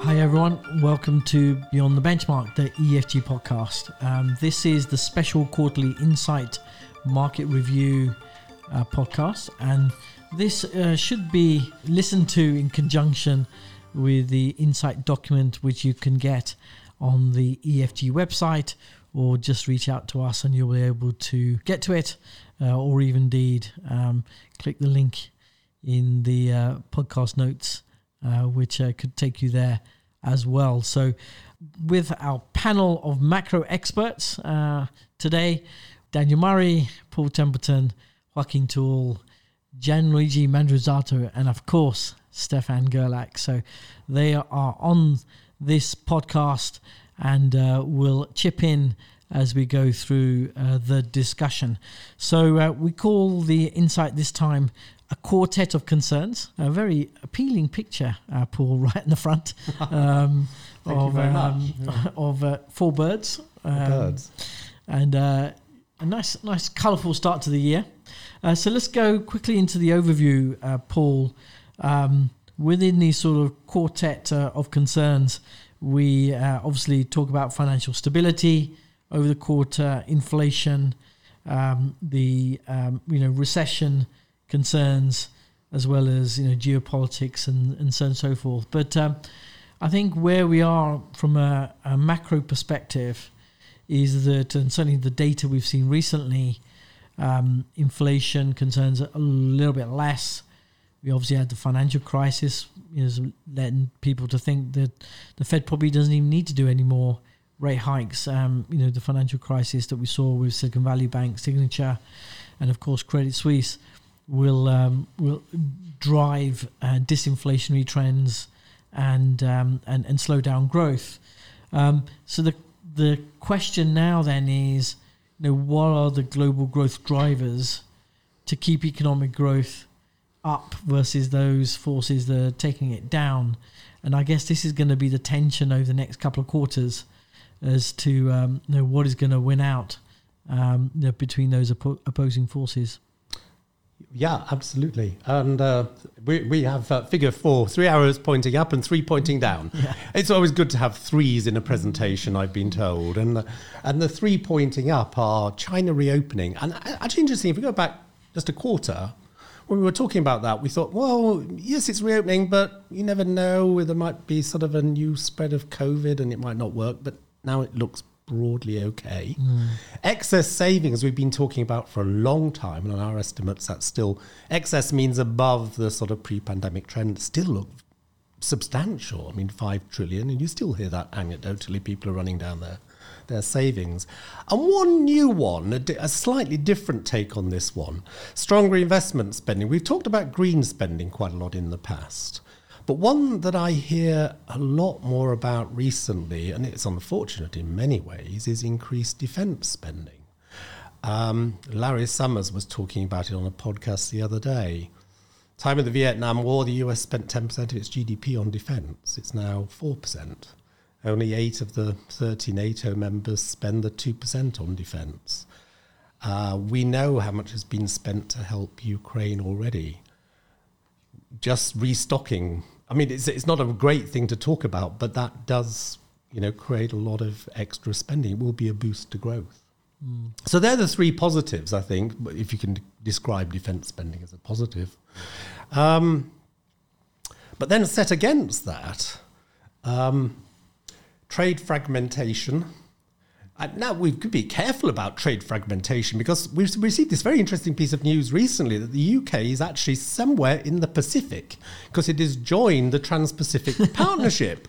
Hi, everyone. Welcome to Beyond the Benchmark, the EFG podcast. Um, this is the special quarterly insight market review uh, podcast, and this uh, should be listened to in conjunction with the insight document, which you can get on the EFG website, or just reach out to us and you'll be able to get to it, uh, or even indeed um, click the link in the uh, podcast notes, which uh, could take you there as well. So, with our panel of macro experts uh, today, Daniel Murray, Paul Temperton, Joaquin Thul, Gianluigi Mandruzzato, and of course, Stefan Gerlach. So, they are on this podcast and uh, will chip in as we go through uh, the discussion. So, uh, we call the insight this time a quartet of concerns. A very appealing picture, uh, Paul, right in the front. Um, of um, of uh, four birds. Um, birds. And uh, a nice, nice, colourful start to the year. Uh, so let's go quickly into the overview, uh, Paul. Um, within the sort of quartet uh, of concerns, we obviously talk about financial stability over the quarter, inflation, um, the um, you know recession concerns as well as you know geopolitics and, and so on and so forth. But um, I think where we are from a, a, macro perspective is that, and certainly the data we've seen recently, um, inflation concerns a little bit less. We obviously had the financial crisis, you know, letting people to think that the Fed probably doesn't even need to do any more rate hikes. Um, you know, the financial crisis that we saw with Silicon Valley Bank, Signature, and of course Credit Suisse will um, will drive uh, disinflationary trends and um, and and slow down growth. Um, so the the question now then is, you know, what are the global growth drivers to keep economic growth up versus those forces that are taking it down? And I guess this is going to be the tension over the next couple of quarters as to um, you know what is going to win out um, you know, between those oppo- opposing forces. Yeah, absolutely. And uh, we, we have uh, figure four, three arrows pointing up and three pointing down. Yeah. It's always good to have threes in a presentation, I've been told. And, and the three pointing up are China reopening. And actually, interesting, if we go back just a quarter, when we were talking about that, we thought, well, yes, it's reopening, but you never know. There might be sort of a new spread of COVID and it might not work. But now it looks broadly okay. Mm. Excess savings we've been talking about for a long time, and on our estimates, that's still excess means above the sort of pre-pandemic trend. Still look substantial. I mean, five trillion, and you still hear that anecdotally. People are running down their their savings. And one new one, a, a slightly different take on this one: stronger investment spending. We've talked about green spending quite a lot in the past. But one that I hear a lot more about recently, and it's unfortunate in many ways, is increased defence spending. Um, Larry Summers was talking about it on a podcast the other day. Time of the Vietnam War, the US spent 10% of its GDP on defence. It's now 4%. Only eight of the 30 NATO members spend the 2% on defence. Uh, we know how much has been spent to help Ukraine already. Just restocking I mean, it's, it's not a great thing to talk about, but that does, you know, create a lot of extra spending. It will be a boost to growth. Mm. So they're the three positives, I think, if you can describe defence spending as a positive. Um, but then set against that, um, trade fragmentation and now we could be careful about trade fragmentation because we've received this very interesting piece of news recently that the UK is actually somewhere in the Pacific because it has joined the Trans Pacific Partnership.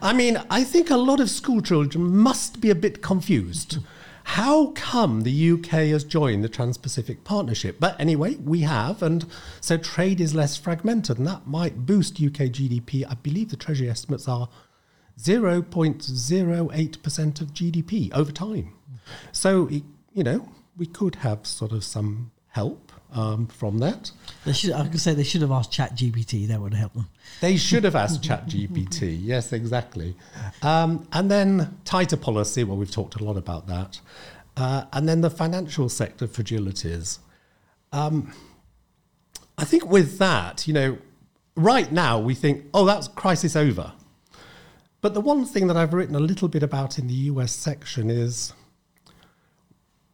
I mean, I think a lot of school children must be a bit confused. How come the UK has joined the Trans Pacific Partnership? But anyway, we have, and so trade is less fragmented, and that might boost UK GDP. I believe the Treasury estimates are 0.08% of GDP over time. So, you know, we could have sort of some help um, from that. They should, I could say they should have asked ChatGPT. That would have helped them. They should have asked ChatGPT. yes, exactly. Um, and then tighter policy. Well, we've talked a lot about that. Uh, and then the financial sector fragilities. Um, I think with that, you know, right now we think, oh, that's crisis over. But the one thing that I've written a little bit about in the US section is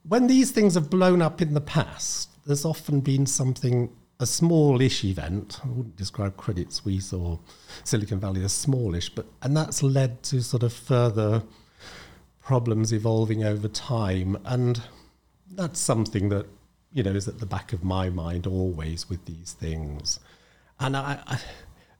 when these things have blown up in the past, there's often been something, a smallish event. I wouldn't describe Credit Suisse or Silicon Valley as smallish, but and that's led to sort of further problems evolving over time. And that's something that, you know, is at the back of my mind always with these things. And I, I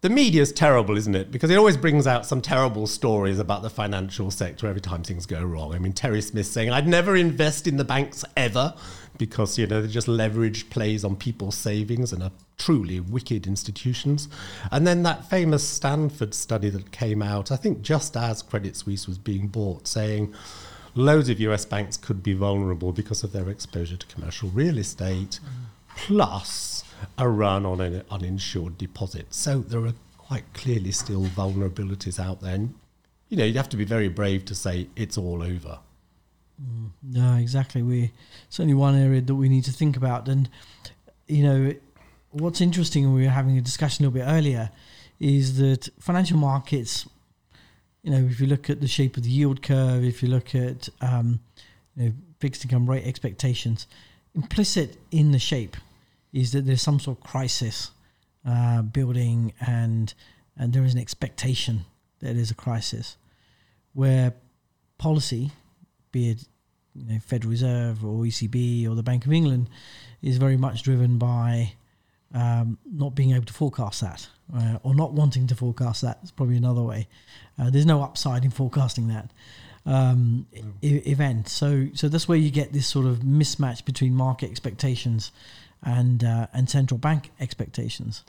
the media is terrible, isn't it? Because it always brings out some terrible stories about the financial sector every time things go wrong. I mean, Terry Smith saying, I'd never invest in the banks ever because, you know, they just leverage plays on people's savings and are truly wicked institutions. And then that famous Stanford study that came out, I think just as Credit Suisse was being bought, saying, loads of US banks could be vulnerable because of their exposure to commercial real estate, plus a run on an uninsured deposit. So there are quite clearly still vulnerabilities out there. And, you know, you'd have to be very brave to say it's all over. Mm, no, exactly. We certainly one area that we need to think about. And, you know, what's interesting, and we were having a discussion a little bit earlier, is that financial markets, you know, if you look at the shape of the yield curve, if you look at, um, you know, fixed income rate expectations, implicit in the shape is that there's some sort of crisis uh, building and and there is an expectation that there's a crisis where policy, be it you know, Federal Reserve or ECB or the Bank of England, is very much driven by um, not being able to forecast that uh, or not wanting to forecast that. It's probably another way. Uh, there's no upside in forecasting that um, mm. I- event. So, so that's where you get this sort of mismatch between market expectations and uh, and central bank expectations.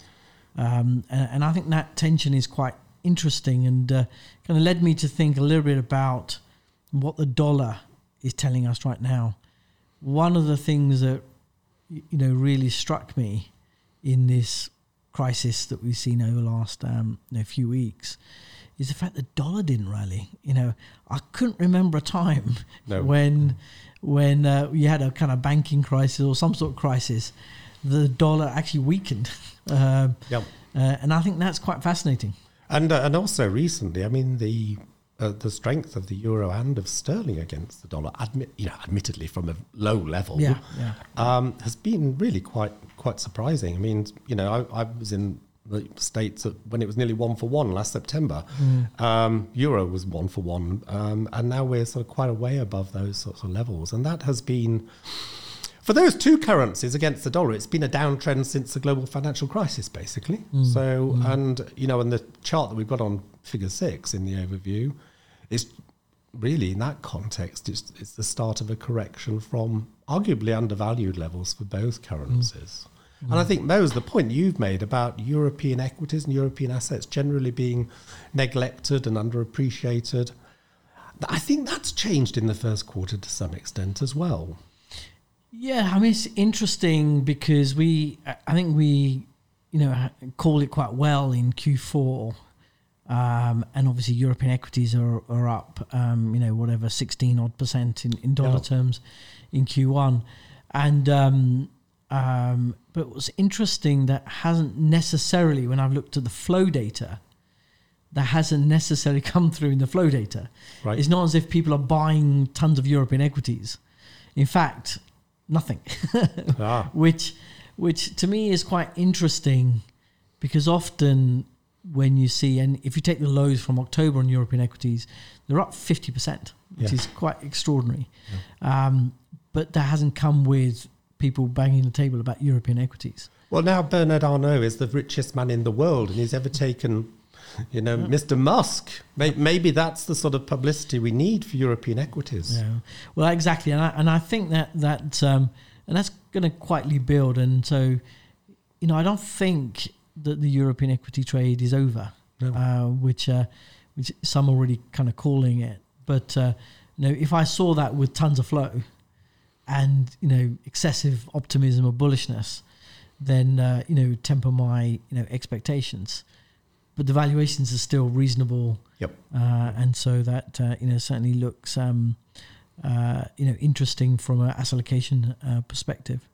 Um, and, and, I think that tension is quite interesting and uh, kind of led me to think a little bit about what the dollar is telling us right now. One of the things that you know really struck me in this crisis that we've seen over the last um, you know, few weeks is the fact the dollar didn't rally. You know, I couldn't remember a time no. when when uh, you had a kind of banking crisis or some sort of crisis, the dollar actually weakened. Uh, yep. Uh, and I think that's quite fascinating. And uh, and also recently, I mean the uh, the strength of the euro and of sterling against the dollar, admit, you know, admittedly from a low level, yeah, yeah. Um, has been really quite quite surprising. I mean, you know, I, I was in the states when it was nearly one for one last September. Mm. Um, Euro was one for one, um, and now we're sort of quite a way above those sorts of levels, and that has been. For those two currencies against the dollar, it's been a downtrend since the global financial crisis, basically. Mm. So, mm. and you know, and the chart that we've got on Figure Six in the overview is really in that context, it's, it's the start of a correction from arguably undervalued levels for both currencies. Mm. And I think those the point you've made about European equities and European assets generally being neglected and underappreciated. I think that's changed in the first quarter to some extent as well. Yeah, I mean it's interesting because we, I think we, you know, called it quite well in Q4, um, and obviously European equities are are up, um, you know, whatever sixteen odd percent in in dollar terms in Q1, and um, um, but what's interesting that hasn't necessarily, when I've looked at the flow data, that hasn't necessarily come through in the flow data. Right. It's not as if people are buying tons of European equities. In fact, nothing. ah. Which, which to me is quite interesting, because often when you see, and if you take the lows from October on European equities, they're up fifty percent, which yeah. is quite extraordinary. Yeah. Um, but that hasn't come with people banging the table about European equities. Well, now Bernard Arnault is the richest man in the world, and he's ever taken, you know, yeah. Mr. Musk. Maybe that's the sort of publicity we need for European equities. Yeah. Well, exactly, and I, and I think that that um, and that's going to quietly build, and so, you know, I don't think that the European equity trade is over, no. uh, which uh, which some are already kind of calling it, but. Uh, you know, if I saw that with tons of flow, and you know excessive optimism or bullishness, then uh, you know temper my you know expectations. But the valuations are still reasonable. Yep. Uh, and so that uh, you know certainly looks um, uh, you know interesting from an asset allocation uh, perspective.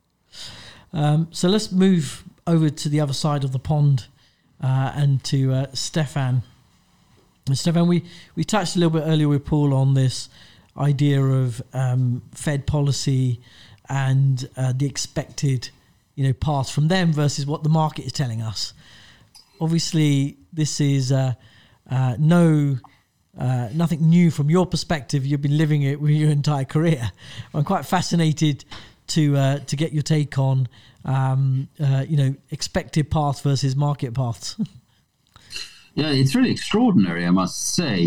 Um, so let's move over to the other side of the pond uh, and to Stefan. Stefan, we, we touched a little bit earlier with Paul on this idea of um, Fed policy and uh, the expected, you know, path from them versus what the market is telling us. Obviously, this is uh, uh, no uh, nothing new from your perspective. You've been living it with your entire career. I'm quite fascinated to uh, to get your take on, um, uh, you know, expected path versus market paths. yeah, it's really extraordinary, I must say.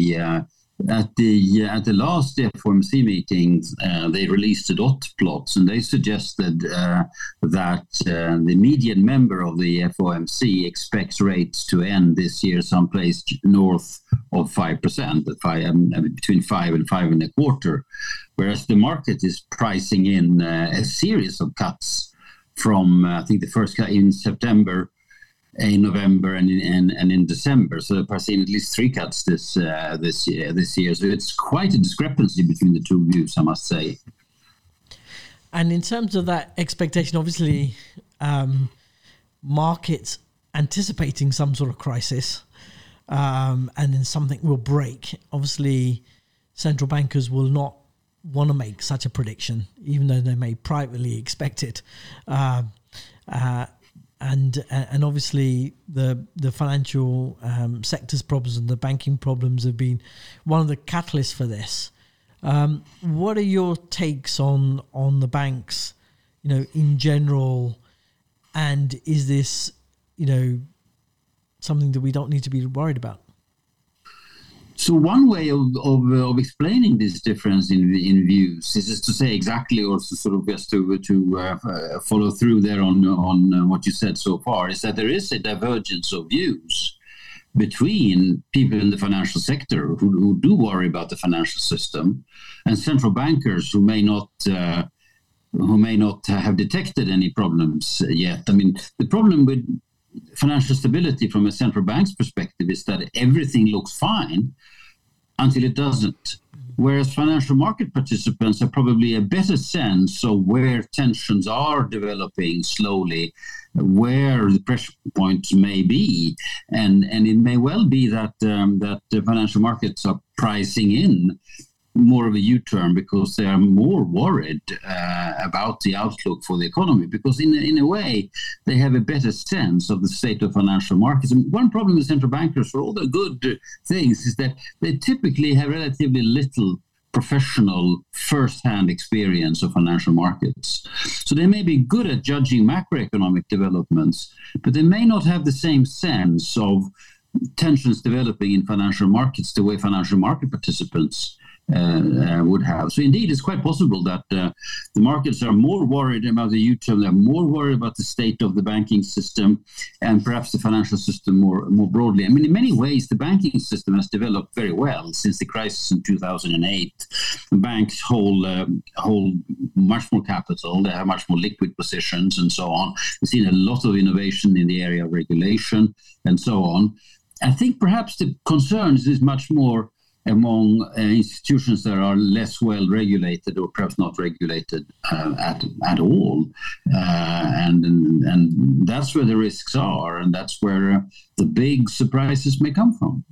Uh, at the uh, at the last FOMC meeting, uh, they released the dot plots, and they suggested uh, that uh, the median member of the FOMC expects rates to end this year someplace north of five percent, um, between five and five and a quarter, whereas the market is pricing in uh, a series of cuts from uh, I think the first cut in September in November and in, and, and in December. So they're seeing at least three cuts this uh, this year. This year, so it's quite a discrepancy between the two views, I must say. And in terms of that expectation, obviously, um, markets anticipating some sort of crisis, um, and then something will break. Obviously, central bankers will not want to make such a prediction, even though they may privately expect it. Uh, uh, and and obviously the the financial um, sector's problems and the banking problems have been one of the catalysts for this. Um, what are your takes on on the banks, you know, in general, and is this, you know, something that we don't need to be worried about? So one way of, of, of, explaining this difference in in views is, to say exactly, or to sort of just to to uh, uh, follow through there on on uh, what you said so far, is that there is a divergence of views between people in the financial sector who, who do worry about the financial system, and central bankers who may not. Uh, who may not have detected any problems yet. I mean, the problem with financial stability from a central bank's perspective is that everything looks fine until it doesn't. Whereas financial market participants have probably a better sense of where tensions are developing slowly, where the pressure points may be, and and it may well be that um, that the financial markets are pricing in more of a U-turn because they are more worried uh, about the outlook for the economy because in a, in a way they have a better sense of the state of financial markets. And one problem with central bankers for all the good things is that they typically have relatively little professional first-hand experience of financial markets. So they may be good at judging macroeconomic developments, but they may not have the same sense of tensions developing in financial markets the way financial market participants uh, uh, would have. So indeed, it's quite possible that uh, the markets are more worried about the U-turn. They're more worried about the state of the banking system and perhaps the financial system more more broadly. I mean, in many ways, the banking system has developed very well since the crisis in 2008. Banks hold um, hold much more capital. They have much more liquid positions and so on. We've seen a lot of innovation in the area of regulation and so on. I think perhaps the concerns is much more among uh, institutions that are less well regulated or perhaps not regulated uh, at at all, uh, and, and, and that's where the risks are, and that's where uh, the big surprises may come from.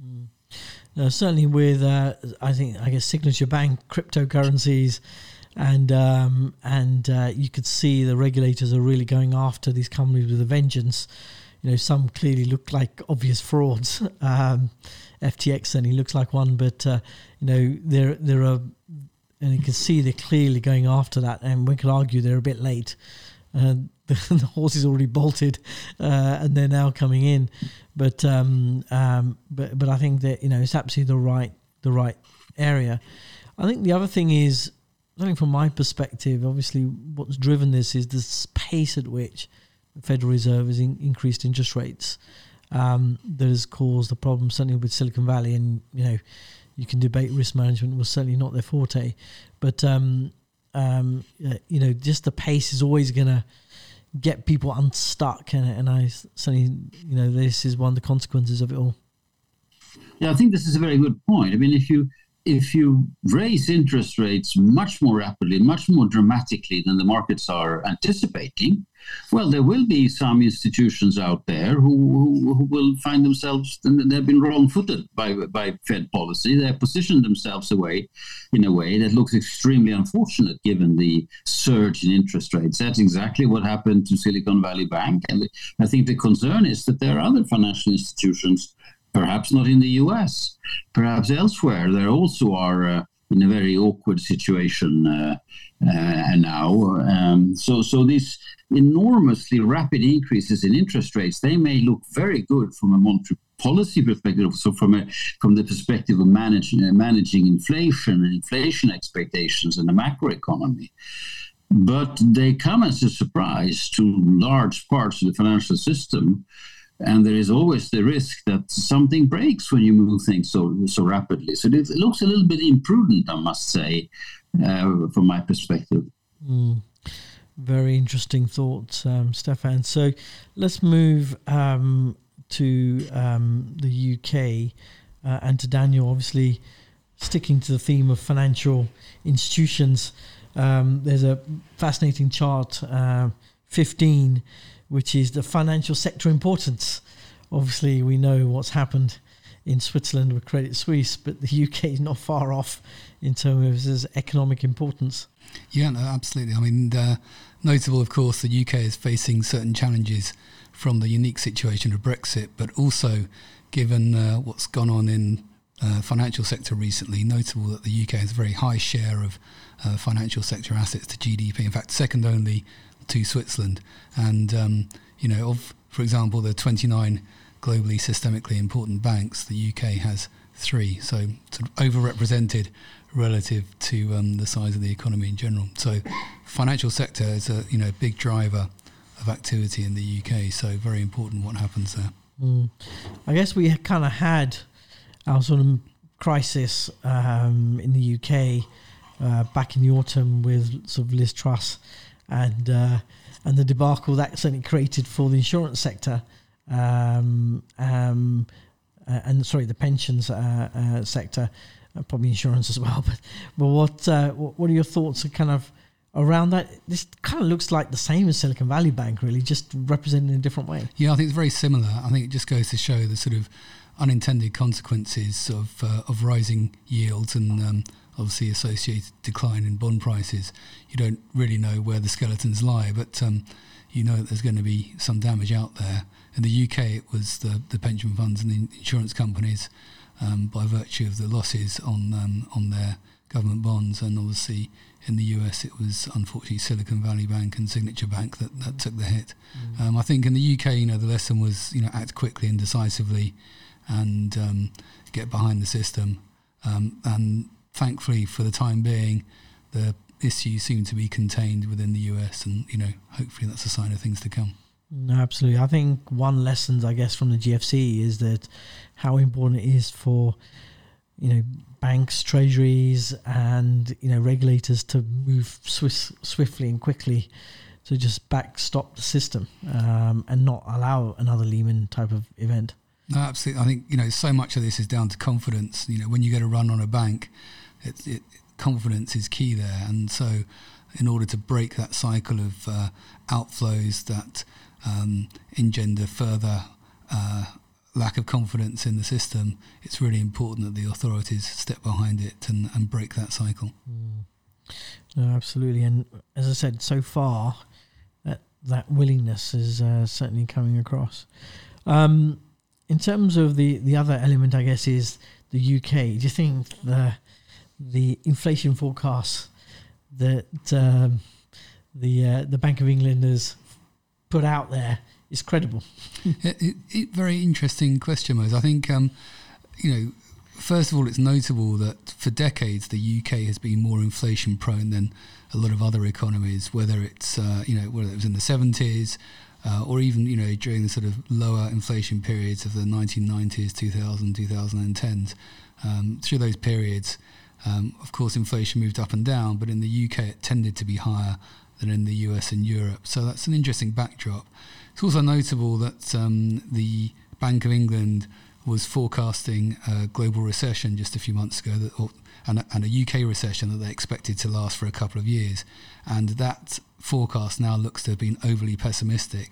Mm. certainly, with uh, I think I guess signature bank cryptocurrencies. And um, and uh, you could see the regulators are really going after these companies with a vengeance. You know, some clearly look like obvious frauds. Um, FTX certainly looks like one, but uh, you know there there are, and you can see they're clearly going after that, and we could argue they're a bit late. Uh, the, the, horse is already bolted, uh, and they're now coming in. But um, um, but but I think that you know it's absolutely the right the right area. I think the other thing is, I think from my perspective, obviously what's driven this is the pace at which the Federal Reserve has in, increased interest rates um, that has caused the problem certainly with Silicon Valley. And you know, you can debate risk management was certainly not their forte, but um, um, you know, just the pace is always going to get people unstuck, and, and I certainly, you know, this is one of the consequences of it all. Yeah, I think this is a very good point. I mean, if you if you raise interest rates much more rapidly, much more dramatically than the markets are anticipating, well, there will be some institutions out there who, who, will find themselves, they've been wrong footed by, by Fed policy. They've positioned themselves away in a way that looks extremely unfortunate given the surge in interest rates. That's exactly what happened to Silicon Valley Bank. And I think the concern is that there are other financial institutions perhaps not in the US, perhaps elsewhere. There also are uh, in a very awkward situation uh, uh, now. Um, so, so these enormously rapid increases in interest rates they may look very good from a monetary policy perspective. So, from a from the perspective of managing uh, managing inflation and inflation expectations in the macroeconomy. But they come as a surprise to large parts of the financial system and there is always the risk that something breaks when you move things so so rapidly. So it looks a little bit imprudent, I must say, uh, from my perspective. Mm. Very interesting thoughts, um, Stefan. So let's move um, to um, the UK uh, and to Daniel. Obviously, sticking to the theme of financial institutions, um, there's a fascinating chart, uh, 15 which is the financial sector importance. Obviously, we know what's happened in Switzerland with Credit Suisse, but the UK is not far off in terms of its economic importance. Yeah, no, absolutely. I mean, notable, of course, the UK is facing certain challenges from the unique situation of Brexit, but also given uh, what's gone on in uh, financial sector recently, notable that the UK has a very high share of uh, financial sector assets to GDP. In fact, second only to Switzerland. And, um, you know, of, for example, the 29 globally systemically important banks, the UK has three. So sort of overrepresented relative to um, the size of the economy in general. So financial sector is a, you know, big driver of activity in the UK. So very important what happens there. Mm. I guess we kind of had our sort of crisis um, in the UK uh, back in the autumn with sort of Liz Truss and uh, and the debacle that certainly created for the insurance sector, um, um, uh, and sorry, the pensions uh, uh sector, uh, probably insurance as well. But but what, uh, what are your thoughts, kind of around that? This kind of looks like the same as Silicon Valley Bank, really, just represented in a different way. Yeah, I think it's very similar. I think it just goes to show the sort of unintended consequences of of rising yields and um, obviously associated decline in bond prices. You don't really know where the skeletons lie, but um, you know that there's going to be some damage out there. In the UK, it was the, the pension funds and the insurance companies um, by virtue of the losses on um, on their government bonds, and obviously in the US, it was unfortunately Silicon Valley Bank and Signature Bank that, that took the hit. Mm. Um, I think in the UK, you know, the lesson was you know act quickly and decisively, and um, get behind the system. Um, and thankfully, for the time being, the issues seem to be contained within the US, and you know, hopefully, that's a sign of things to come. No, absolutely. I think one lesson, I guess, from the GFC is that how important it is for you know banks, treasuries, and you know regulators to move swiss, swiftly and quickly to just backstop the system um, and not allow another Lehman type of event. No, absolutely. I think you know so much of this is down to confidence. You know, when you get a run on a bank, it, it, confidence is key there. And so, in order to break that cycle of uh, outflows that um, engender further uh, lack of confidence in the system, it's really important that the authorities step behind it and, and break that cycle. Mm. No, absolutely. And as I said, so far, that, that willingness is uh, certainly coming across. Um, in terms of the, the other element, I guess, is the UK. Do you think the the inflation forecasts that um, the uh, the Bank of England has put out there is credible? it, it, it, very interesting question, Moz. I think um, you know. First of all, it's notable that for decades the UK has been more inflation prone than a lot of other economies. Whether it's uh, you know whether it was in the seventies uh, or even you know during the sort of lower inflation periods of the 1990s, 2000, 2010s. Um, through those periods, um, of course, inflation moved up and down, but in the UK it tended to be higher than in the US and Europe. So that's an interesting backdrop. It's also notable that um, the Bank of England was forecasting a global recession just a few months ago, that, or, and, a, and a UK recession that they expected to last for a couple of years. And that forecast now looks to have been overly pessimistic.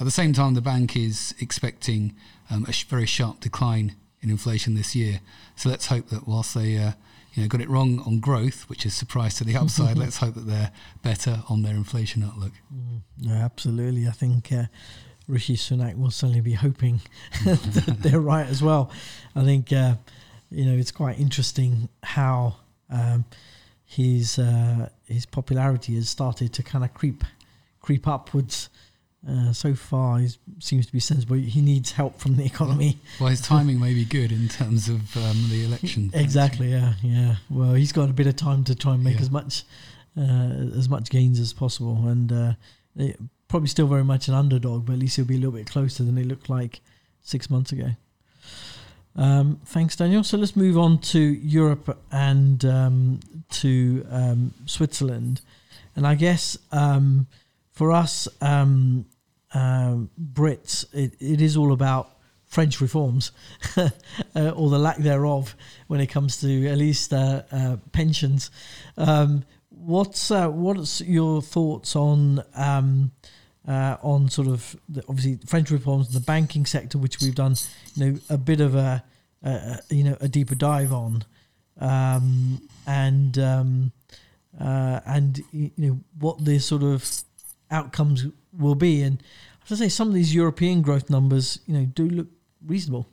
At the same time, the bank is expecting um, a sh- very sharp decline in inflation this year. So let's hope that whilst they uh, you know, got it wrong on growth, which is surprise to the upside. Let's hope that they're better on their inflation outlook. Mm, yeah, absolutely. I think uh, Rishi Sunak will certainly be hoping that they're right as well. I think uh, you know it's quite interesting how um, his uh, his popularity has started to kind of creep creep upwards. Uh, so far, he seems to be sensible. He needs help from the economy. Well, his timing may be good in terms of um, the election. exactly. Yeah. Yeah. Well, he's got a bit of time to try and make yeah. as much uh, as much gains as possible, and uh, it, probably still very much an underdog, but at least he'll be a little bit closer than he looked like six months ago. Um, thanks, Daniel. So let's move on to Europe and um, to um, Switzerland, and I guess um, for us um, um, Brits, it, it is all about French reforms uh, or the lack thereof when it comes to at least uh, uh, pensions. Um, what's uh, what's your thoughts on um, uh, on sort of the, obviously French reforms the banking sector, which we've done you know a bit of a, a you know a deeper dive on, um, and um, uh, and you know what the sort of outcomes will be. And I have to say, some of these European growth numbers, you know, do look reasonable.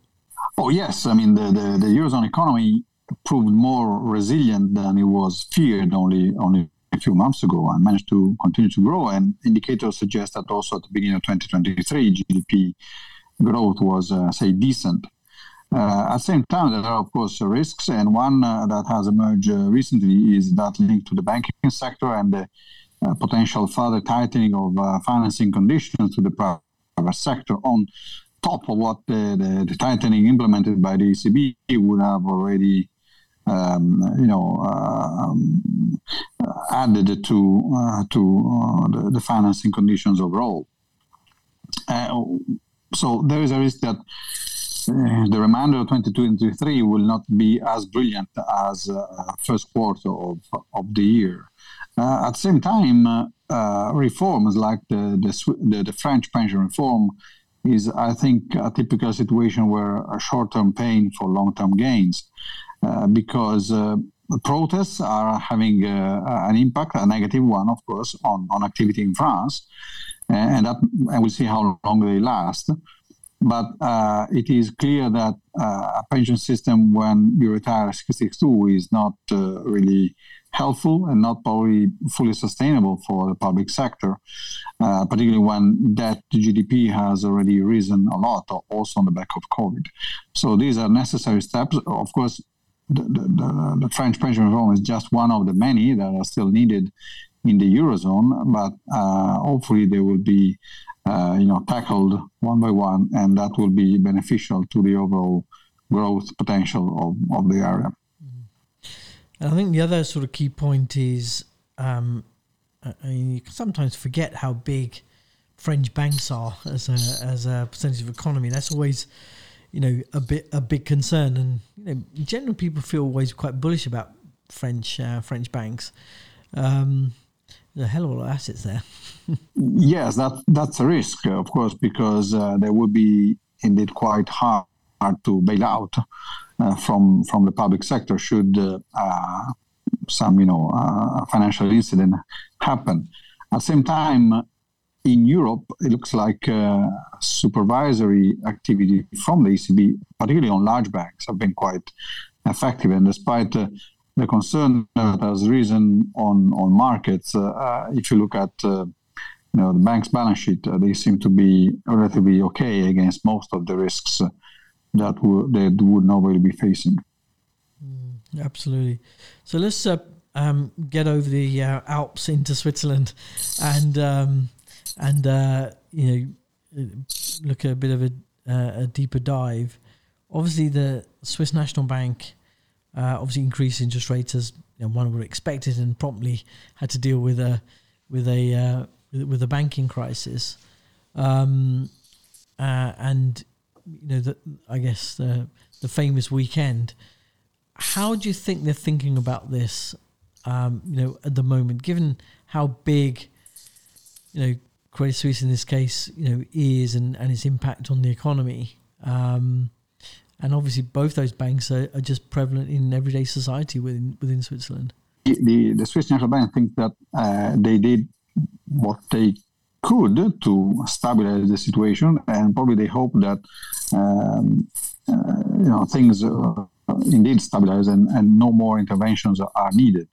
Oh yes, I mean the, the, the eurozone economy proved more resilient than it was feared only only a few months ago and managed to continue to grow. And indicators suggest that also at the beginning of 2023, GDP growth was, uh, say, decent. Uh, at the same time, there are, of course, risks, and one uh, that has emerged uh, recently is that linked to the banking sector and the potential further tightening of uh, financing conditions to the private sector on top of what the, the, the tightening implemented by the ECB would have already um, you know, uh, um, added to uh, to uh, the, the, financing conditions overall. Uh, so there is a risk that the remainder of 2023 will not be as brilliant as first quarter of, of the year. Uh, at the same time, uh, uh, reforms like the, the, the French pension reform is, I think, a typical situation where a short-term pain for long-term gains, uh, because uh, protests are having uh, an impact, a negative one, of course, on, on activity in France, and that and we'll see how long they last. But it is clear that a pension system, when you retire at 62, is not really helpful and not probably fully sustainable for the public sector, uh, particularly when debt to GDP has already risen a lot, also on the back of COVID. So these are necessary steps. Of course, the, the, the French pension reform is just one of the many that are still needed in the eurozone, but uh, hopefully they will be, uh, you know, tackled one by one, and that will be beneficial to the overall growth potential of, of the area. I think the other sort of key point is, um, I mean, you can sometimes forget how big French banks are as a as a percentage of economy. That's always, you know, a bit a big concern. And you know, in general, people feel always quite bullish about French uh, French banks. Um, a hell of a lot of assets there. yes, that that's a risk, of course, because uh, they would be indeed quite hard to bail out uh, from from the public sector should uh, uh, some you know financial incident happen. At the same time, in Europe, it looks like uh, supervisory activity from the ECB, particularly on large banks, have been quite effective. And despite uh, the concern that has risen on on markets, uh, if you look at you know the bank's balance sheet, they seem to be relatively okay against most of the risks that would that would nobody be facing. Mm, absolutely. So let's uh, um, get over the uh, Alps into Switzerland, and um, and uh, you know look at a bit of a, uh, a deeper dive. Obviously, the Swiss National Bank uh, obviously increased interest rates as you know, one would expect it, and promptly had to deal with a with a uh, with, with a banking crisis. Um, and you know, the, I guess the the famous weekend. How do you think they're thinking about this? Um, you know, at the moment, given how big, you know, Credit Suisse in this case, you know, is and, and its impact on the economy. Um, and obviously, both those banks are, are, just prevalent in everyday society within within Switzerland. The, the Swiss National Bank think that uh, they did what they could to stabilize the situation, and probably they hope that um, uh, you know things uh, indeed stabilize and, and no more interventions are needed.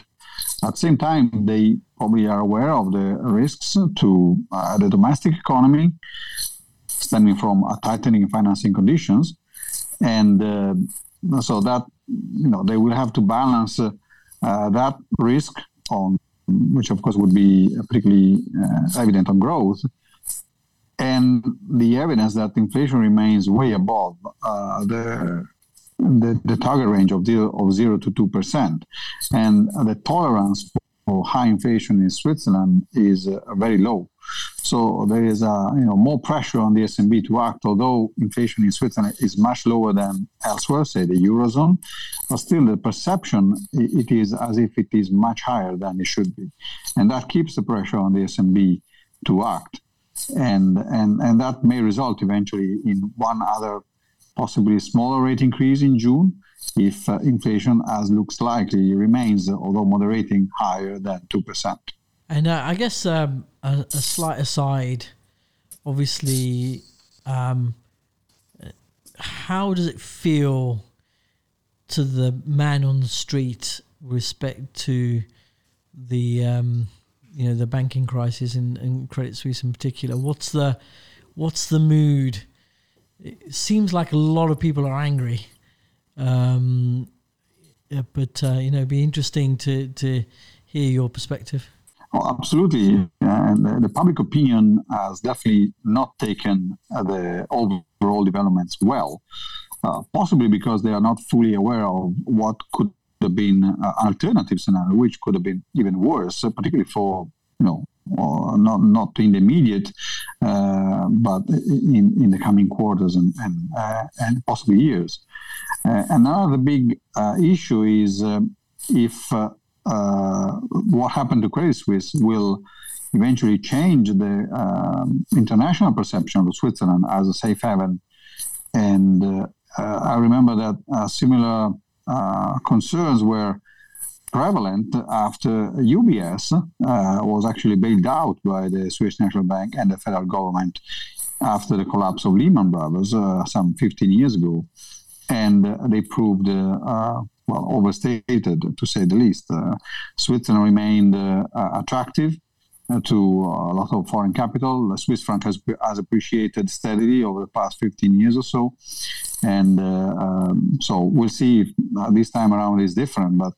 At the same time, they probably are aware of the risks to uh, the domestic economy stemming from tightening financing conditions, and uh, so that you know they will have to balance uh, that risk on which of course would be particularly uh, evident on growth, and the evidence that inflation remains way above uh, the, the, the target range of zero of zero to two percent, and the tolerance for high inflation in Switzerland is uh, very low. So there is a you know more pressure on the SNB to act, although inflation in Switzerland is much lower than elsewhere, say the eurozone, but still the perception it is as if it is much higher than it should be, and that keeps the pressure on the SNB to act, and and and that may result eventually in one other possibly smaller rate increase in June if uh, inflation, as looks likely, remains, although moderating, higher than two percent. And uh, I guess um, a, a, slight aside, obviously, um, how does it feel to the man on the street respect to the um, you know the banking crisis and, and Credit Suisse in particular? What's the what's the mood? It seems like a lot of people are angry, um, but uh, you know, it'd be interesting to to hear your perspective. Oh, absolutely. And the, public opinion has definitely not taken uh, the overall developments well, uh, possibly because they are not fully aware of what could have been uh, an alternative scenario, which could have been even worse, particularly for, you know, not not in the immediate, uh, but in, in the coming quarters and and, uh, and possibly years. Uh, another big issue is um, if uh, what happened to Credit Suisse will eventually change the um, international perception of Switzerland as a safe haven. And uh, uh, I remember that similar concerns were prevalent after UBS uh, was actually bailed out by the Swiss National Bank and the federal government after the collapse of Lehman Brothers uh, some 15 years ago. And uh, they proved well, overstated to say the least. Uh, Switzerland remained uh, attractive uh, to a lot of foreign capital. The Swiss franc has, has appreciated steadily over the past 15 years or so. And um, so we'll see if this time around is different, but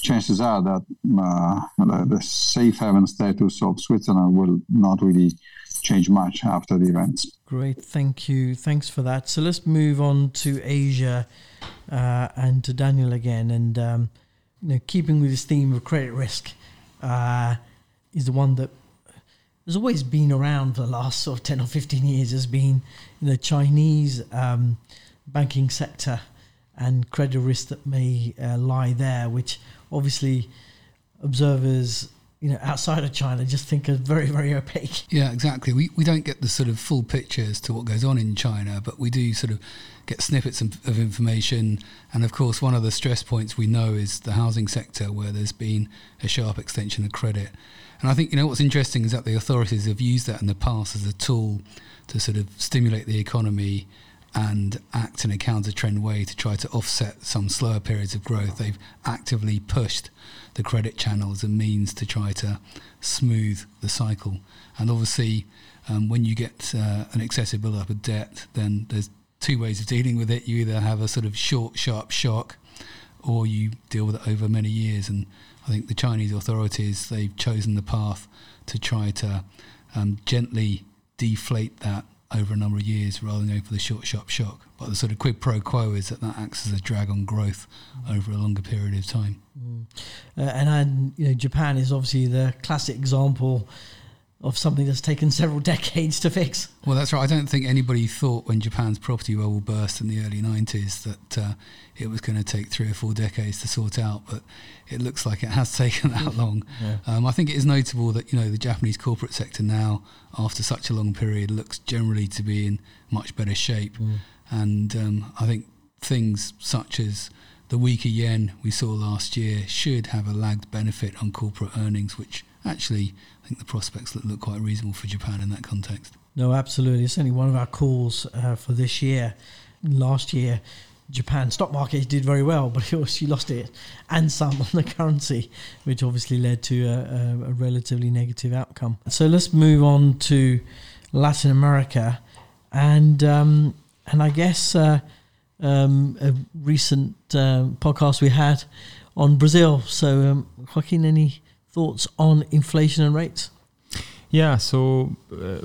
chances are that uh, the safe haven status of Switzerland will not really change much after the events. Great, thank you. Thanks for that. So let's move on to Asia uh, and to Daniel again. And um, you know, keeping with this theme of credit risk, uh, is the one that has always been around for the last sort of ten or fifteen years. Has been the Chinese um, banking sector and credit risk that may uh, lie there, which obviously observers you know, outside of China just think are very, very opaque. Yeah, exactly. We, we don't get the sort of full picture as to what goes on in China, but we do sort of get snippets of, of information. And of course, one of the stress points we know is the housing sector, where there's been a sharp extension of credit. And I think, you know, what's interesting is that the authorities have used that in the past as a tool to sort of stimulate the economy and act in a counter trend way to try to offset some slower periods of growth. They've actively pushed the credit channel as a means to try to smooth the cycle. And obviously, um, when you get uh, an excessive build-up of debt, then there's two ways of dealing with it. You either have a sort of short, sharp shock, or you deal with it over many years. And I think the Chinese authorities they've chosen the path to try to um, gently deflate that over a number of years rather than going for the short, sharp shock. But the sort of quid pro quo is that that acts as a drag on growth over a longer period of time. Mm. Uh, and you know, Japan is obviously the classic example. Of something that's taken several decades to fix. Well, that's right. I don't think anybody thought when Japan's property bubble burst in the early 90s that uh, it was going to take three or four decades to sort out, but it looks like it has taken that long. Yeah. Um, I think it is notable that you know the Japanese corporate sector now, after such a long period, looks generally to be in much better shape, mm. and um, I think things such as the weaker yen we saw last year should have a lagged benefit on corporate earnings, which actually I think the prospects look, look quite reasonable for Japan in that context. No, absolutely. It's only one of our calls uh, for this year. Last year, Japan stock market did very well, but she lost it and some on the currency, which obviously led to a, a, relatively negative outcome. So let's move on to Latin America, and um, and I guess uh, um, a recent uh, podcast we had on Brazil. So um, Joaquin, any thoughts on inflation and rates? Yeah, so uh,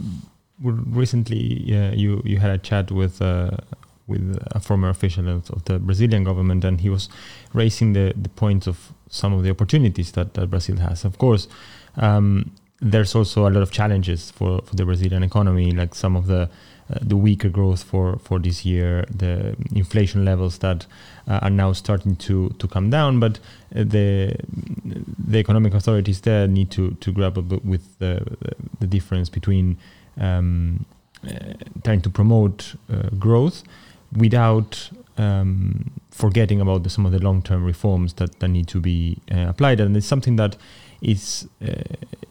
recently you you had a chat with uh, with a former official of, the Brazilian government, and he was raising the the points of some of the opportunities that, that Brazil has. Of course, um, there's also a lot of challenges for, for the Brazilian economy, like some of the uh, the weaker growth for, for this year, the inflation levels that are now starting to, to come down, but uh, the the economic authorities there need to, to up with the, the difference between um, trying to promote growth without um, forgetting about the, some of the long-term reforms that, that need to be uh, applied. And it's something that is uh,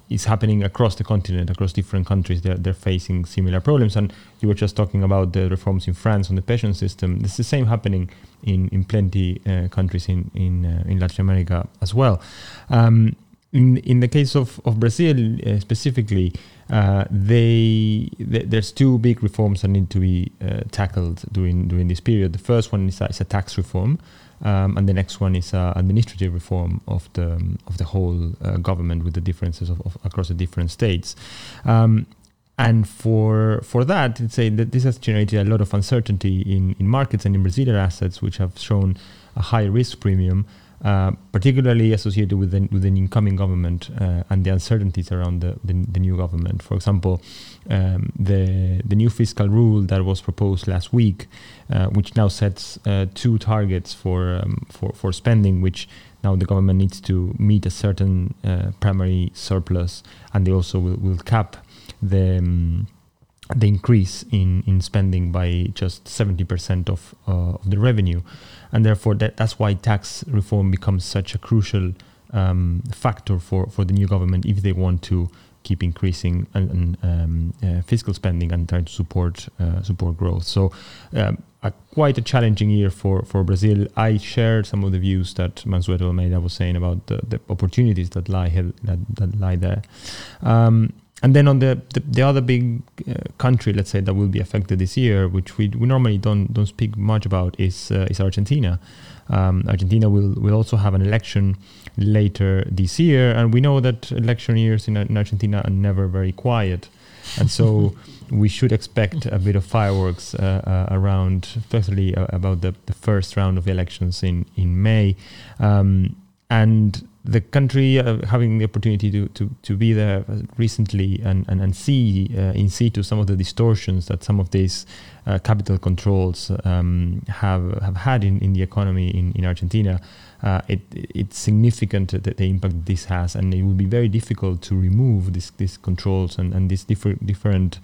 is happening across the continent, across different countries. They're, they're facing similar problems. And you were just talking about the reforms in France on the pension system. It's the same happening in in plenty uh, countries in in uh, in Latin America as well. Um, in in the case of of Brazil uh, specifically, uh, they th- there's two big reforms that need to be uh, tackled during during this period. The first one is a, is a tax reform. Um, and the next one is uh, administrative reform of the um, of the whole uh, government with the differences of, of, across the different states. Um, and for for that, it's say that this has generated a lot of uncertainty in, in markets and in Brazilian assets, which have shown a high risk premium uh, particularly associated with, the, with an incoming government uh, and the uncertainties around the, the, the new government. For example, um, the, the new fiscal rule that was proposed last week, uh, which now sets uh, two targets for, um, for, for spending, which now the government needs to meet a certain uh, primary surplus, and they also will, will cap the. Um, the increase in, in spending by just 70% of, uh, of the revenue. And therefore, that, that's why tax reform becomes such a crucial um, factor for, for the new government if they want to keep increasing and, um, uh, fiscal spending and try to support uh, support growth. So, um, a, quite a challenging year for, for Brazil. I share some of the views that Mansueto Almeida was saying about the, the opportunities that lie that, that lie there. Um, and then on the, the, the other big uh, country, let's say that will be affected this year, which we, we normally don't don't speak much about, is uh, is Argentina. Um, Argentina will will also have an election later this year, and we know that election years in, in Argentina are never very quiet, and so we should expect a bit of fireworks uh, uh around, especially uh, about the, the first round of elections in in May, um, and the country uh, having the opportunity to, to, to be there recently and, and, and see uh, in situ some of the distortions that some of these uh, capital controls um, have have had in, in the economy in, in Argentina uh, it, it's significant the, the impact this has, and it will be very difficult to remove this, these controls and, and these different different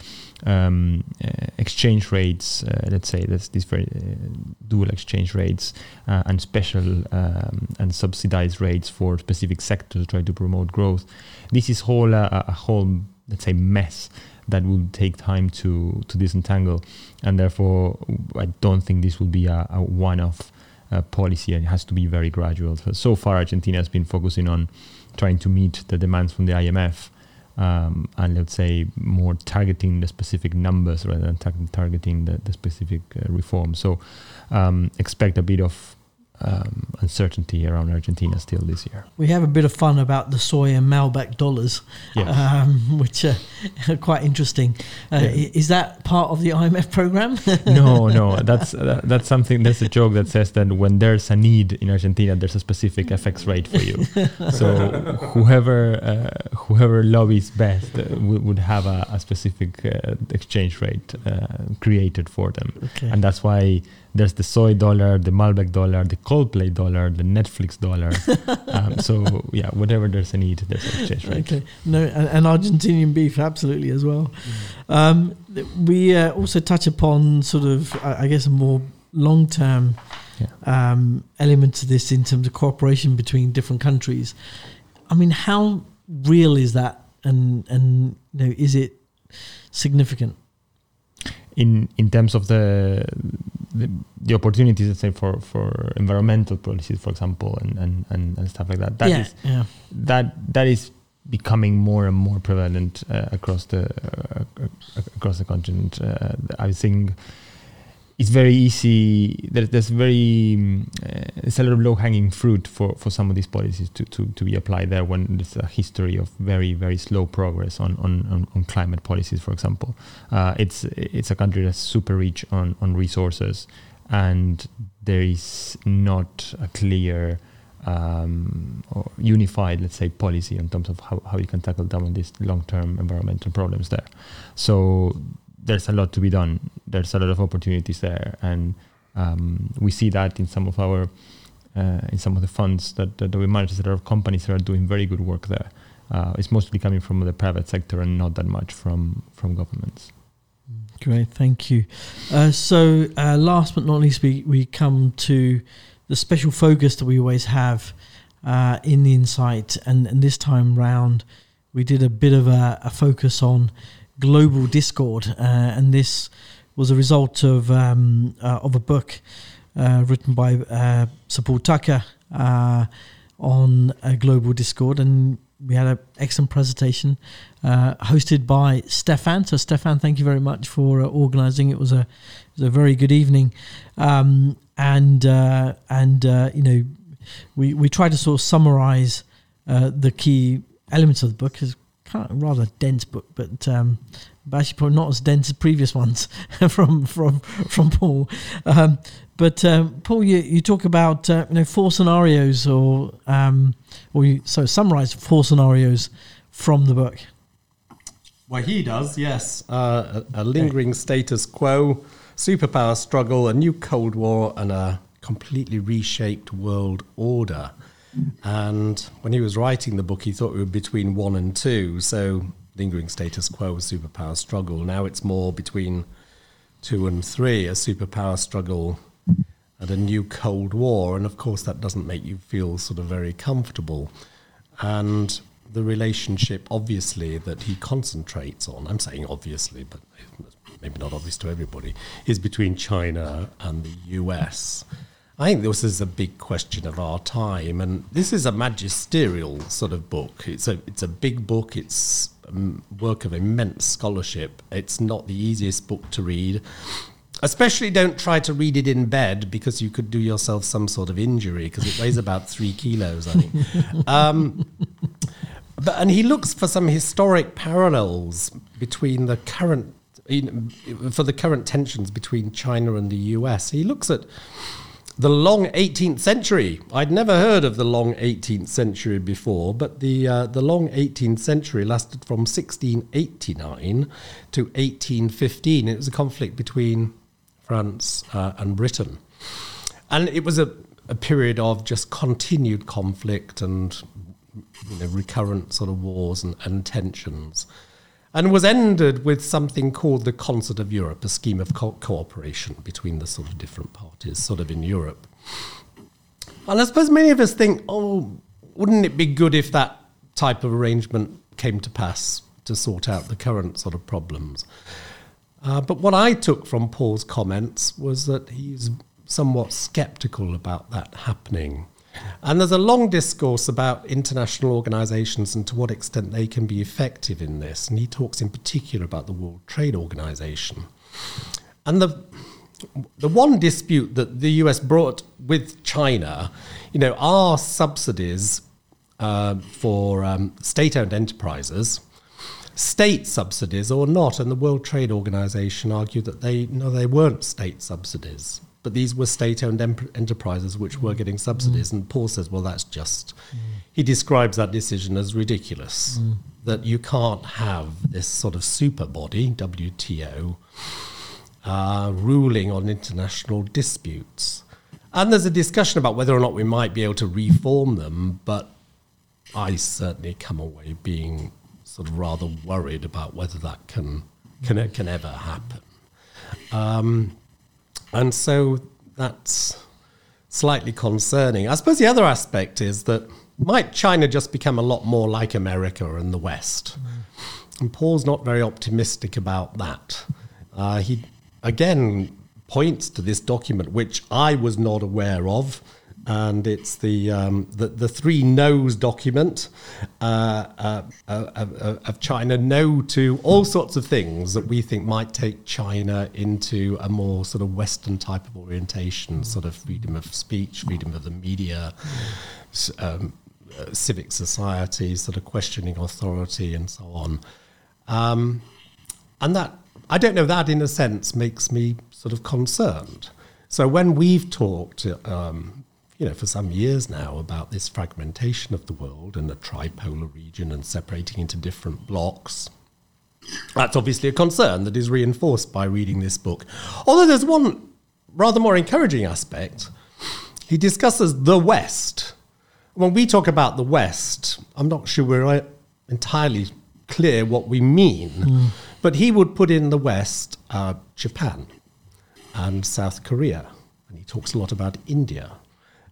um, uh, exchange rates. Uh, let's say that's these very uh, dual exchange rates uh, and special um, and subsidized rates for specific sectors to try to promote growth. This is whole a whole let's say mess that will take time to to disentangle, and therefore I don't think this will be a, a one-off uh, policy and it has to be very gradual. So, far, Argentina has been focusing on trying to meet the demands from the IMF um, and let's say more targeting the specific numbers rather than tar- targeting the, the specific uh. So um, expect a bit of um, uncertainty around Argentina still this year. We have a bit of fun about the soy and Malbec dollars, Yes. um, which are quite interesting. Uh, Yeah. Is that part of the IMF program? no, no, that's uh, that's something. That's a joke that says that when there's a need in Argentina, there's a specific FX rate for you. so whoever uh, whoever lobbies best uh, would, would have a, a specific uh, exchange rate uh, created for them, Okay. and that's why there's the soy dollar, the Malbec dollar, the Coldplay dollar, the Netflix dollar. um, so yeah, whatever there's a need, there's an exchange rate. Okay, no, and, and Argentinian beef, absolutely as well. Um, we uh, also touch upon sort of, I I guess, a more long-term Yeah. um, element to this in terms of cooperation between different countries. I mean, how real is that, and and you know, is it significant? In in terms of the the, the opportunities, let's say for for environmental policies, for example, and and, and, and stuff like that. That yeah, is- yeah, that that is becoming more and more prevalent uh, across the uh, across the continent. Uh, I think it's very easy. There, there's very um, uh, it's a lot of low hanging fruit for, for some of these policies to, to, to be applied there when there's a history of very very slow progress on, on, on, on climate policies, for example. Uh, it's it's a country that's super rich on, on resources, and there is not a clear um, or unified, let's say, policy in terms of how, how you can tackle down these long-term environmental problems there. So there's a lot to be done. There's a lot of opportunities there, and um, we see that in some of our uh, in some of the funds that, that we manage. There are companies that are doing very good work there. Uh, it's mostly coming from the private sector and not that much from from governments. great, thank you. Uh, so, uh, last but not least, we we come to the special focus that we always have uh, in the insight, and, and this time round, we did a bit of a, a focus on global discord, uh, and this was a result of um, uh, of a book uh, written by uh, Sir Tucker uh, on uh, global discord, and we had an excellent presentation uh, hosted by Stefan. So, Stefan, thank you very much for organising. It was a it was a very good evening, um, and and you know we we tried to sort of summarise the key elements of the book. It's kind of rather dense book, but um, but actually probably not as dense as previous ones from from from Paul. Um, but um, Paul, you, you talk about uh, you know four scenarios, or um, or you so summarise four scenarios from the book. Well, he does, yes. Uh, a, a lingering status quo, superpower struggle, a new Cold War, and a completely reshaped world order. And when he was writing the book, he thought we were between one and two. So, lingering status quo, superpower struggle. Now it's more between two and three, a superpower struggle and a new Cold War. And of course, that doesn't make you feel sort of very comfortable. And the relationship, obviously, that he concentrates on, I'm saying obviously, but maybe not obvious to everybody, is between China and the US. I think this is a big question of our time, and this is a magisterial sort of book. It's a it's a big book. It's a work of immense scholarship. It's not the easiest book to read. Especially don't try to read it in bed because you could do yourself some sort of injury because it weighs about three kilos, I think. Um, but, and he looks for some historic parallels between the current, in- for the current tensions between China and the US. He looks at the long 18th century. I'd never heard of the long 18th century before, but the uh, the long 18th century lasted from 1689 to 1815. It was a conflict between France uh, and Britain, and it was a, a period of just continued conflict and you know, recurrent sort of wars and, and tensions. And was ended with something called the Concert of Europe, a scheme of co- cooperation between the sort of different parties, sort of in Europe. And I suppose many of us think, oh, wouldn't it be good if that type of arrangement came to pass to sort out the current sort of problems? Uh, but what I took from Paul's comments was that he's somewhat skeptical about that happening. And there's a long discourse about international organizations and to what extent they can be effective in this. And he talks in particular about the World Trade Organization. And the, the one dispute that the US brought with China, you know, our subsidies uh, for um, state-owned enterprises, state subsidies or not, and the World Trade Organization argued that they no, they weren't state subsidies, but these were state-owned em- enterprises which were getting subsidies. And Paul says, well, that's just. He describes that decision as ridiculous. That you can't have this sort of super body, WTO, uh, ruling on international disputes. And there's a discussion about whether or not we might be able to reform them, but I certainly come away being sort of rather worried about whether that can can, can ever happen. Um, and so that's slightly concerning. I suppose the other aspect is that might China just become a lot more like America and the West? And Paul's not very optimistic about that. Uh, he again points to this document, which I was not aware of, and it's the um, the, the three no's document uh, uh, uh, of, of China. No to all sorts of things that we think might take China into a more sort of Western type of orientation, sort of freedom of speech, freedom of the media. Um, uh, civic society, sort of questioning authority, and so on. Um, and that, I don't know, that in a sense makes me sort of concerned. So when we've talked, um, you know, for some years now about this fragmentation of the world and the tripolar region and separating into different blocks, that's obviously a concern that is reinforced by reading this book. Although there's one rather more encouraging aspect. He discusses the West. When we talk about the West, I'm not sure we're entirely clear what we mean, but he would put in the West uh, Japan and South Korea. And he talks a lot about India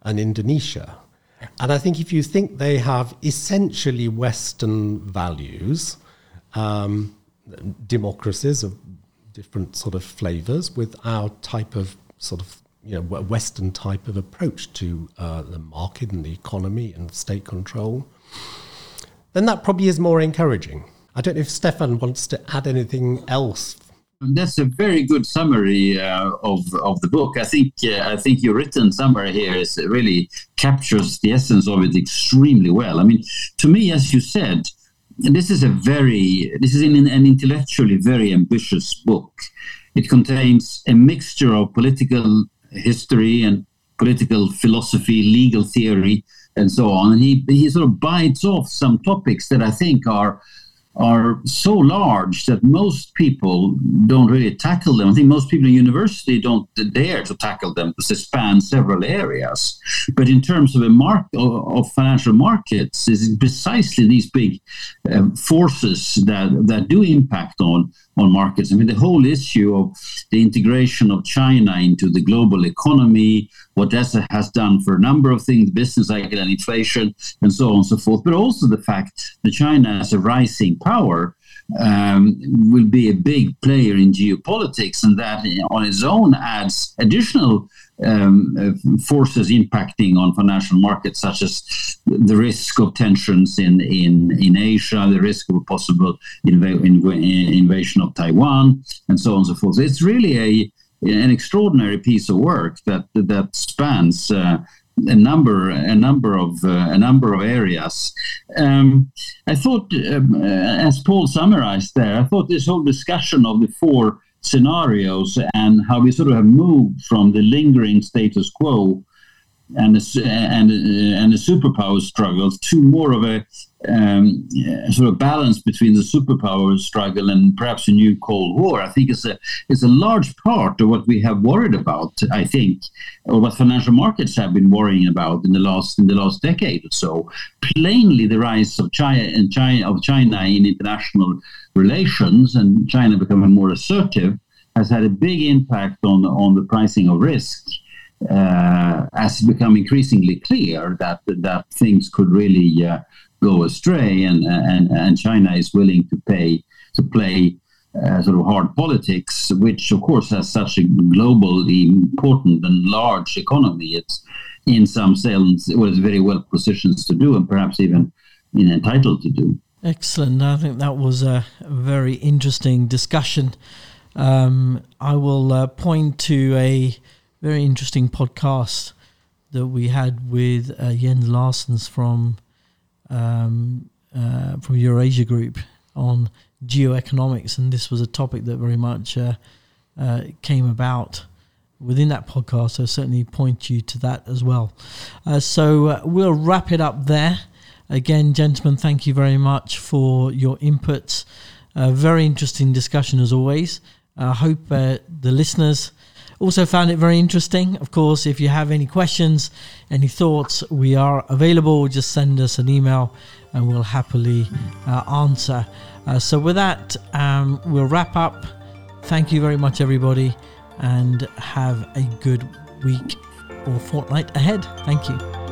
and Indonesia. And I think if you think they have essentially Western values, um, democracies of different sort of flavors with our type of sort of you know Western type of approach to uh, the market and the economy and state control, then that probably is more encouraging. I don't know if Stefan wants to add anything else. That's a very good summary uh, of of the book. I think uh, I think your written summary here is really captures the essence of it extremely well. I mean, to me, as you said, this is a very this is an, an intellectually very ambitious book. It contains a mixture of political history and political philosophy, legal theory, and so on. And he he sort of bites off some topics that I think are are so large that most people don't really tackle them. I think most people in university don't dare to tackle them because they span several areas. But in terms of a mark of, financial markets, it's precisely these big um, forces that that do impact on on markets. I mean, the whole issue of the integration of China into the global economy, what that has done for a number of things, business cycle and inflation, and so on and so forth, but also the fact that China is a rising power um, will be a big player in geopolitics, and that on its own adds additional um, forces impacting on financial markets, such as the risk of tensions in, in, in Asia, the risk of a possible inv- inv- invasion of Taiwan, and so on and so forth. It's really a an extraordinary piece of work that that spans uh, a number a number of uh, a number of areas. Um, I thought, um, uh, as Paul summarized there, I thought this whole discussion of the four scenarios and how we sort of have moved from the lingering status quo and the, and uh, and the superpower struggles to more of a um, sort of balance between the superpower struggle and perhaps a new Cold War. I think it's a it's a large part of what we have worried about. I think, or what financial markets have been worrying about in the last in the last decade or so. Plainly, the rise of China and China of China in international relations and China becoming more assertive has had a big impact on on the pricing of risk uh, as it become increasingly clear that that things could really uh, go astray, and, and and China is willing to pay to play uh, sort of hard politics, which of course has such a globally important and large economy. It's in some sense it was very well positioned to do, and perhaps even know, entitled to do. Excellent. I think that was a very interesting discussion. Um, I will uh, point to a very interesting podcast that we had with uh, Jens Larsens from um, uh, from Eurasia Group on geoeconomics, and this was a topic that very much uh, uh, came about within that podcast. So certainly point you to that as well. Uh, so uh, we'll wrap it up there. Again, gentlemen, thank you very much for your inputs. Uh, very interesting discussion as always. I hope the listeners also found it very interesting. Of course, if you have any questions, any thoughts, we are available. Just send us an email and we'll happily uh, answer. Uh, so, with that, um, we'll wrap up. Thank you very much, everybody, and have a good week or fortnight ahead. Thank you.